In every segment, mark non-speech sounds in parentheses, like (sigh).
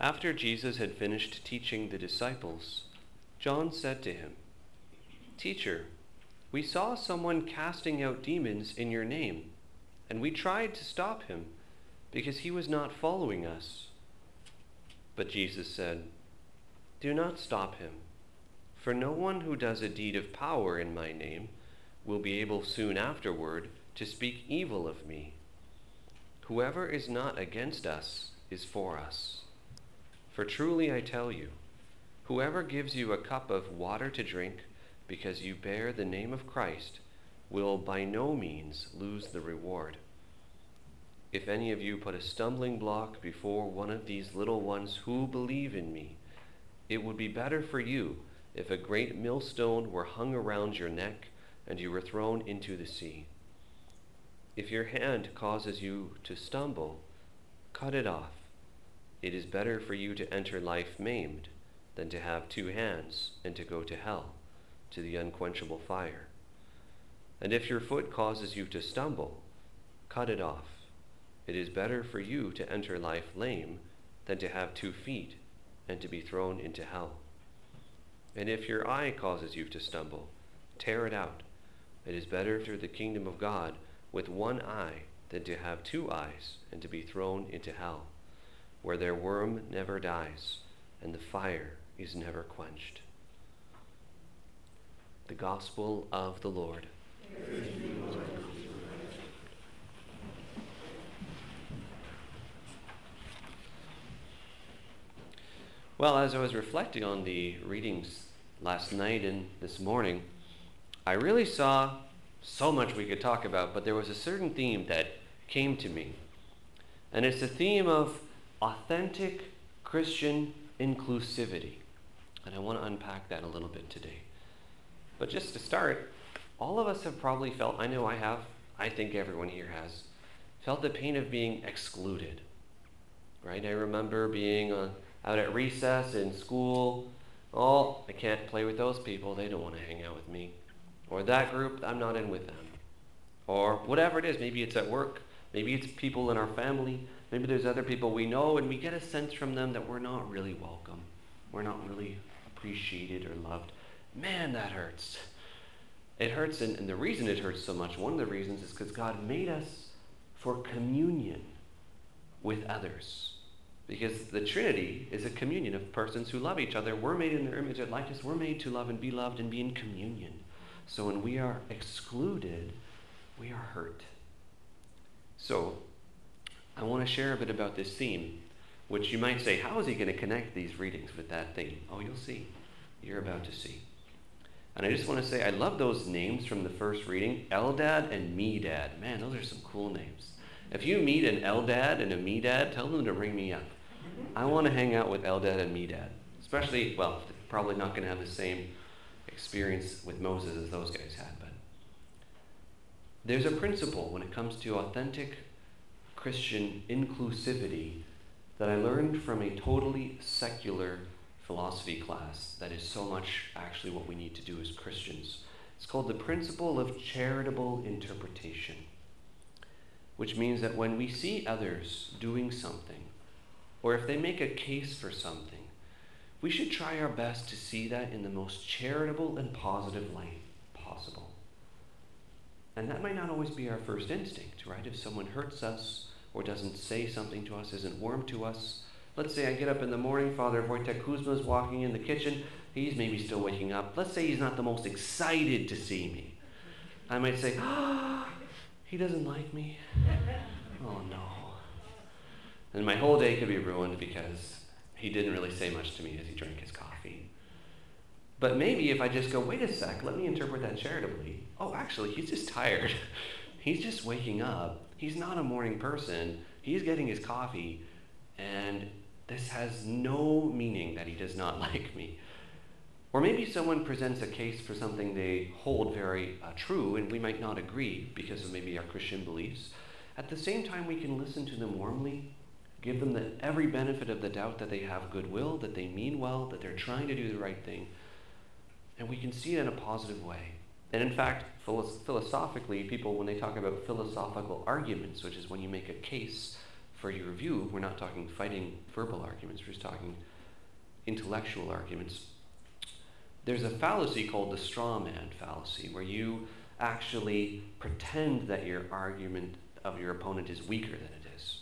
After Jesus had finished teaching the disciples, John said to him, Teacher, we saw someone casting out demons in your name, and we tried to stop him because he was not following us. But Jesus said, Do not stop him, for no one who does a deed of power in my name will be able soon afterward to speak evil of me. Whoever is not against us is for us. For truly I tell you, whoever gives you a cup of water to drink because you bear the name of Christ will by no means lose the reward. If any of you put a stumbling block before one of these little ones who believe in me, it would be better for you if a great millstone were hung around your neck and you were thrown into the sea. If your hand causes you to stumble, cut it off. It is better for you to enter life maimed than to have two hands and to go to hell, to the unquenchable fire. And if your foot causes you to stumble, cut it off. It is better for you to enter life lame than to have two feet and to be thrown into hell. And if your eye causes you to stumble, tear it out. It is better through the kingdom of God with one eye than to have two eyes and to be thrown into hell, where their worm never dies and the fire is never quenched. The Gospel of the Lord. Well, as I was reflecting on the readings last night and this morning, I really saw so much we could talk about, but there was a certain theme that came to me. And it's the theme of authentic Christian inclusivity. And I want to unpack that a little bit today. But just to start, all of us have probably felt, I know I have, I think everyone here has, felt the pain of being excluded. Right? I remember being uh, out at recess in school. Oh, I can't play with those people. They don't want to hang out with me. Or that group, I'm not in with them. Or whatever it is. Maybe it's at work. Maybe it's people in our family. Maybe there's other people we know, and we get a sense from them that we're not really welcome. We're not really appreciated or loved. Man, that hurts. It hurts, and, and the reason it hurts so much, one of the reasons is because God made us for communion with others. Because the Trinity is a communion of persons who love each other. We're made in their image and likeness. We're made to love and be loved and be in communion. So when we are excluded, we are hurt. So I want to share a bit about this theme, which you might say, how is he going to connect these readings with that theme? Oh, you'll see. You're about to see. And I just want to say, I love those names from the first reading Eldad and Medad. Man, those are some cool names. If you meet an Eldad and a Medad, tell them to ring me up. I want to hang out with Eldad and Medad. Especially, well, probably not going to have the same experience with Moses as those guys had, but there's a principle when it comes to authentic Christian inclusivity that I learned from a totally secular philosophy class that is so much actually what we need to do as Christians. It's called the principle of charitable interpretation, which means that when we see others doing something, or if they make a case for something, we should try our best to see that in the most charitable and positive light possible. And that might not always be our first instinct, right? If someone hurts us or doesn't say something to us, isn't warm to us. Let's say I get up in the morning, Father Wojtek Kuzma is walking in the kitchen. He's maybe still waking up. Let's say he's not the most excited to see me. I might say, ah, (gasps) he doesn't like me. Oh no. And my whole day could be ruined because he didn't really say much to me as he drank his coffee. But maybe if I just go, wait a sec, let me interpret that charitably. Oh, actually, he's just tired. (laughs) he's just waking up. He's not a morning person. He's getting his coffee. And this has no meaning that he does not (laughs) like me. Or maybe someone presents a case for something they hold very uh, true, and we might not agree because of maybe our Christian beliefs. At the same time, we can listen to them warmly Give them the, every benefit of the doubt that they have goodwill, that they mean well, that they're trying to do the right thing. And we can see it in a positive way. And in fact, philosophically, people, when they talk about philosophical arguments, which is when you make a case for your view, we're not talking fighting verbal arguments, we're just talking intellectual arguments. There's a fallacy called the straw man fallacy, where you actually pretend that your argument of your opponent is weaker than it is.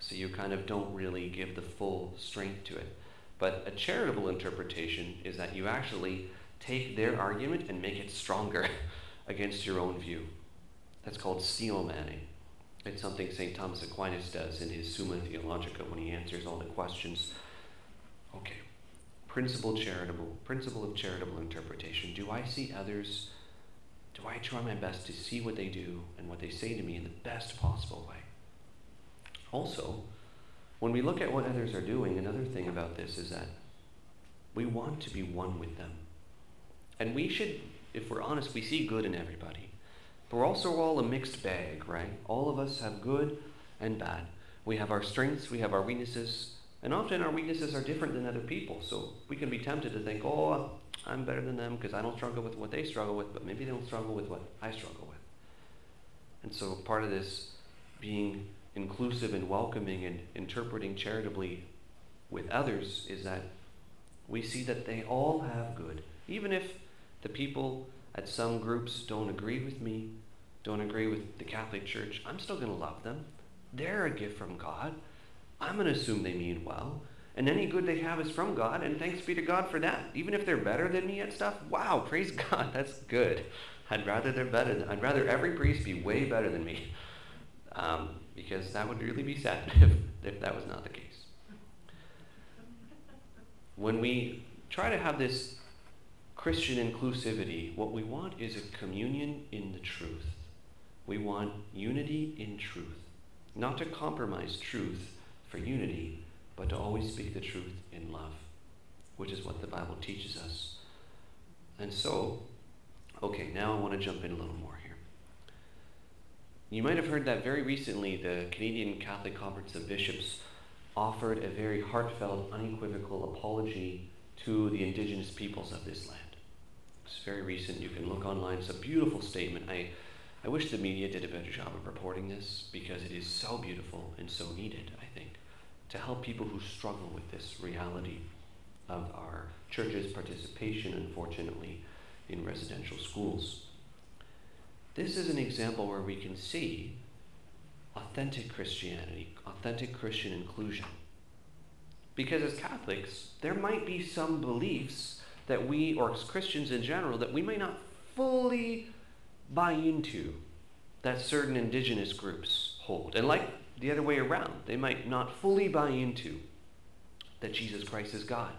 So you kind of don't really give the full strength to it. But a charitable interpretation is that you actually take their argument and make it stronger (laughs) against your own view. That's called steel manning. It's something St. Thomas Aquinas does in his Summa Theologica when he answers all the questions. Okay, principle charitable, principle of charitable interpretation. Do I see others? Do I try my best to see what they do and what they say to me in the best possible way? Also, when we look at what others are doing, another thing about this is that we want to be one with them. And we should, if we're honest, we see good in everybody. But we're also all a mixed bag, right? All of us have good and bad. We have our strengths, we have our weaknesses, and often our weaknesses are different than other people. So we can be tempted to think, oh, I'm better than them because I don't struggle with what they struggle with, but maybe they don't struggle with what I struggle with. And so part of this being inclusive and welcoming and interpreting charitably with others is that we see that they all have good. Even if the people at some groups don't agree with me, don't agree with the Catholic Church, I'm still going to love them. They're a gift from God. I'm going to assume they mean well. And any good they have is from God, and thanks be to God for that. Even if they're better than me at stuff, wow, (laughs) praise God, that's good. I'd rather they're better. Than, I'd rather every priest be way better than me, um, because that would really be sad (laughs) if, if that was not the case. When we try to have this Christian inclusivity, what we want is a communion in the truth. We want unity in truth. Not to compromise truth for unity, but to always speak the truth in love, which is what the Bible teaches us. And so, okay, now I want to jump in a little more here. You might have heard that very recently the Canadian Catholic Conference of Bishops offered a very heartfelt, unequivocal apology to the indigenous peoples of this land. It's very recent. You can look online. It's a beautiful statement. I, I wish the media did a better job of reporting this because it is so beautiful and so needed, I think, to help people who struggle with this reality of our church's participation, unfortunately, in residential schools. This is an example where we can see authentic Christianity, authentic Christian inclusion. Because as Catholics, there might be some beliefs that we, or as Christians in general, that we may not fully buy into that certain indigenous groups hold. And like the other way around, they might not fully buy into that Jesus Christ is God,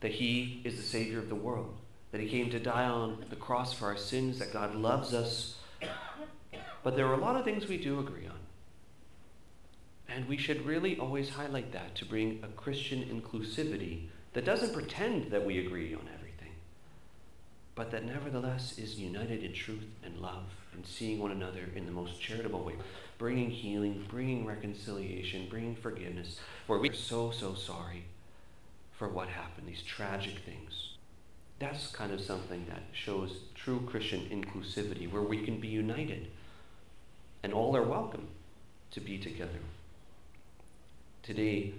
that He is the Savior of the world, that He came to die on the cross for our sins, that God loves us. But there are a lot of things we do agree on. And we should really always highlight that to bring a Christian inclusivity that doesn't pretend that we agree on everything, but that nevertheless is united in truth and love and seeing one another in the most charitable way, bringing healing, bringing reconciliation, bringing forgiveness, where we're so, so sorry for what happened, these tragic things. That's kind of something that shows true Christian inclusivity, where we can be united and all are welcome to be together. Today,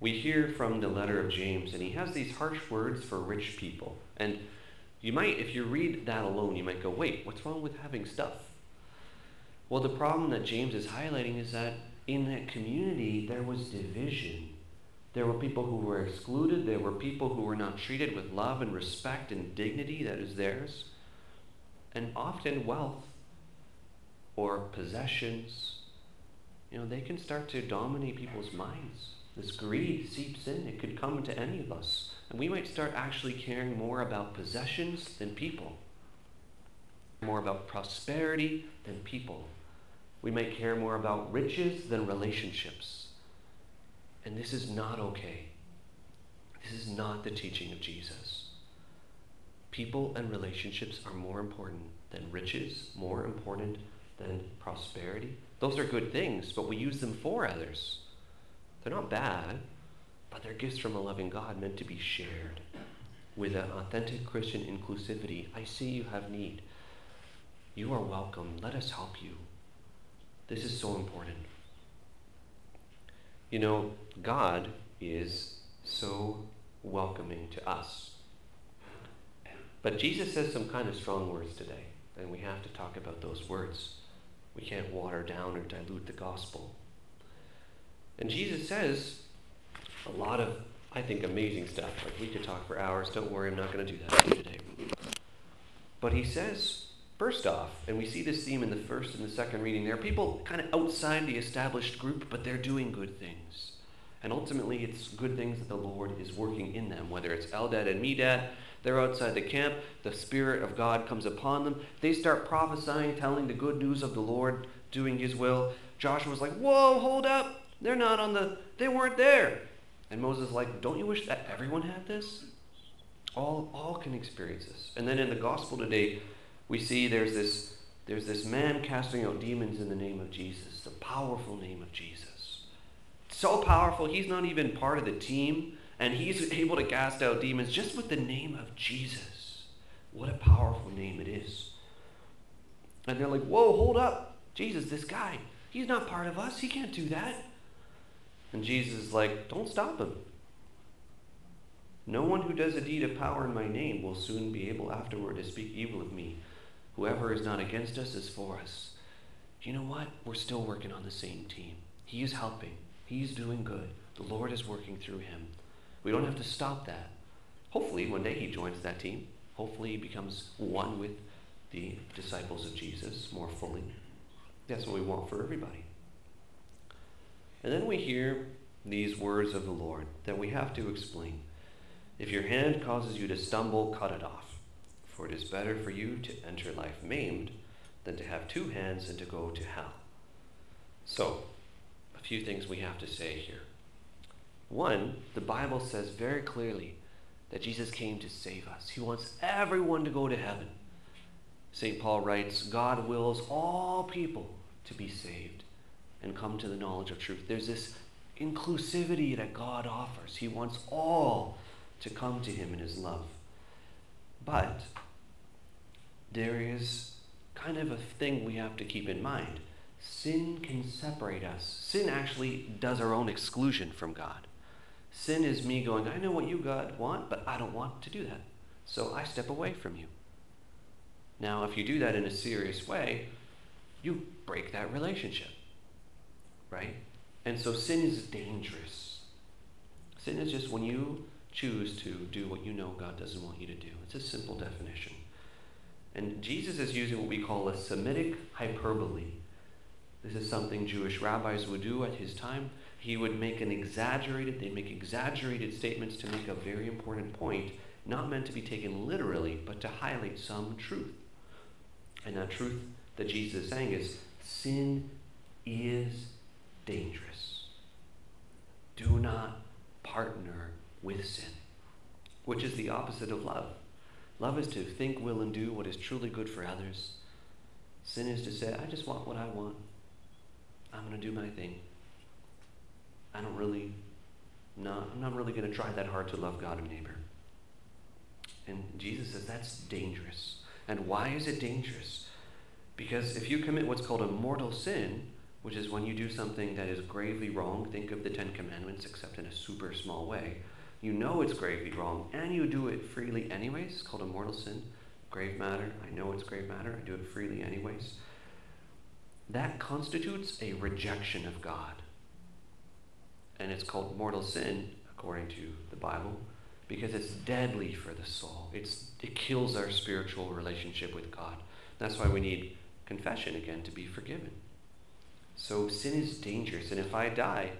we hear from the letter of James, and he has these harsh words for rich people. And you might, if you read that alone, you might go, wait, what's wrong with having stuff? Well, the problem that James is highlighting is that in that community, there was division. There were people who were excluded. There were people who were not treated with love and respect and dignity that is theirs. And often wealth or possessions, you know, they can start to dominate people's minds. This greed seeps in. It could come to any of us. And we might start actually caring more about possessions than people, more about prosperity than people. We might care more about riches than relationships. And this is not okay. This is not the teaching of Jesus. People and relationships are more important than riches, more important than prosperity. Those are good things, but we use them for others. They're not bad, but they're gifts from a loving God meant to be shared with an authentic Christian inclusivity. I see you have need. You are welcome. Let us help you. This is so important. You know, God is so welcoming to us. But Jesus says some kind of strong words today, and we have to talk about those words. We can't water down or dilute the gospel. And Jesus says a lot of, I think, amazing stuff. Like we could talk for hours. Don't worry, I'm not going to do that today. But he says, first off, and we see this theme in the first and the second reading, there are people kind of outside the established group, but they're doing good things. And ultimately, it's good things that the Lord is working in them, whether it's Eldad and Medad. They're outside the camp. The Spirit of God comes upon them. They start prophesying, telling the good news of the Lord, doing His will. Joshua's like, Whoa, hold up. They're not on the, they weren't there. And Moses like, Don't you wish that everyone had this? All, all can experience this. And then in the gospel today, we see there's this, there's this man casting out demons in the name of Jesus, the powerful name of Jesus. So powerful, he's not even part of the team, and he's (laughs) able to cast out demons just with the name of Jesus. What a powerful name it is. And they're like, Whoa, hold up. Jesus, this guy, he's not part of us. He can't do that. And Jesus is like, Don't stop him. No one who does a deed of power in my name will soon be able afterward to speak evil of me. Whoever is not against us is for us. You know what? We're still working on the same team. He is helping, He's doing good. The Lord is working through him. We don't have to stop that. Hopefully, one day he joins that team. Hopefully, he becomes one with the disciples of Jesus more fully. That's what we want for everybody. And then we hear these words of the Lord that we have to explain. If your hand causes you to stumble, cut it off. For it is better for you to enter life maimed than to have two hands and to go to hell. So, a few things we have to say here. One, the Bible says very clearly that Jesus came to save us. He wants everyone to go to heaven. St. Paul writes, God wills all people to be saved and come to the knowledge of truth. There's this inclusivity that God offers. He wants all to come to Him in His love. But there is kind of a thing we have to keep in mind. Sin can separate us. Sin actually does our own exclusion from God. Sin is me going, I know what you, God, want, but I don't want to do that. So I step away from you. Now, if you do that in a serious way, you break that relationship. Right? And so sin is dangerous. Sin is just when you choose to do what you know God doesn't want you to do. It's a simple definition. And Jesus is using what we call a Semitic hyperbole. This is something Jewish rabbis would do at his time. He would make an exaggerated, they'd make exaggerated statements to make a very important point, not meant to be taken literally, but to highlight some truth. And that truth that Jesus is saying is sin is dangerous. Do not partner with sin, which is the opposite of love. Love is to think, will, and do what is truly good for others. Sin is to say, I just want what I want. I'm going to do my thing. I don't really, not, I'm not really going to try that hard to love God and neighbor. And Jesus says that's dangerous. And why is it dangerous? Because if you commit what's called a mortal sin, which is when you do something that is gravely wrong, think of the Ten Commandments, except in a super small way, you know it's gravely wrong, and you do it freely anyways, it's called a mortal sin, grave matter, I know it's grave matter, I do it freely anyways, that constitutes a rejection of God. And it's called mortal sin, according to the Bible, because it's deadly for the soul. It's, it kills our spiritual relationship with God. That's why we need confession again to be forgiven. So sin is dangerous. And if I die,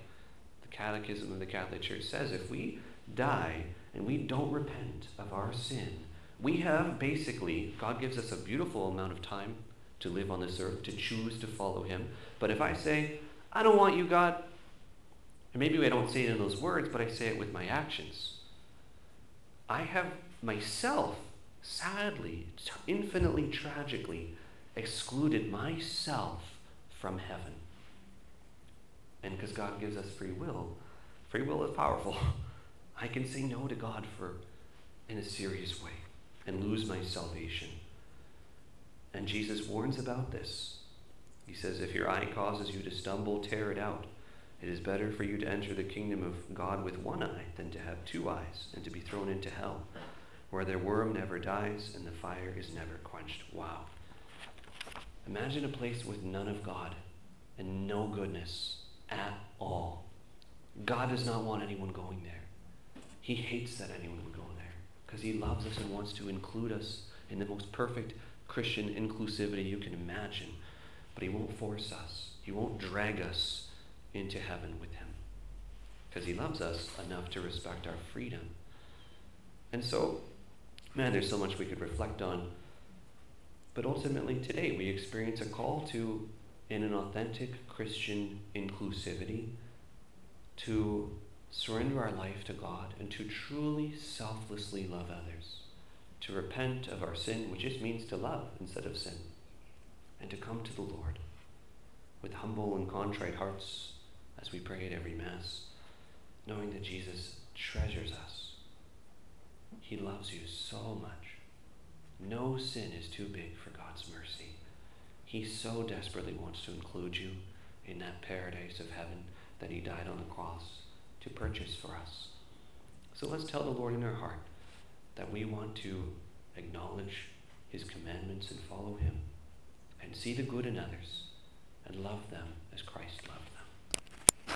the Catechism of the Catholic Church says if we die and we don't repent of our sin, we have basically, God gives us a beautiful amount of time to live on this earth, to choose to follow Him. But if I say, I don't want you, God, and maybe I don't say it in those words, but I say it with my actions, I have myself, sadly, infinitely tragically, excluded myself from heaven. And because God gives us free will, free will is powerful. (laughs) I can say no to God for in a serious way and lose my salvation. And Jesus warns about this. He says, If your eye causes you to stumble, tear it out. It is better for you to enter the kingdom of God with one eye than to have two eyes and to be thrown into hell, where their worm never dies and the fire is never quenched. Wow. Imagine a place with none of God and no goodness at all. God does not want anyone going there. He hates that anyone would go there because he loves us and wants to include us in the most perfect Christian inclusivity you can imagine. But he won't force us. He won't drag us into heaven with him because he loves us enough to respect our freedom. And so, man, there's so much we could reflect on. But ultimately, today, we experience a call to, in an authentic Christian inclusivity, to surrender our life to God and to truly selflessly love others, to repent of our sin, which just means to love instead of sin, and to come to the Lord with humble and contrite hearts as we pray at every Mass, knowing that Jesus treasures us. He loves you so much. No sin is too big for God's mercy. He so desperately wants to include you in that paradise of heaven that He died on the cross to purchase for us. So let's tell the Lord in our heart that we want to acknowledge His commandments and follow Him and see the good in others and love them as Christ loved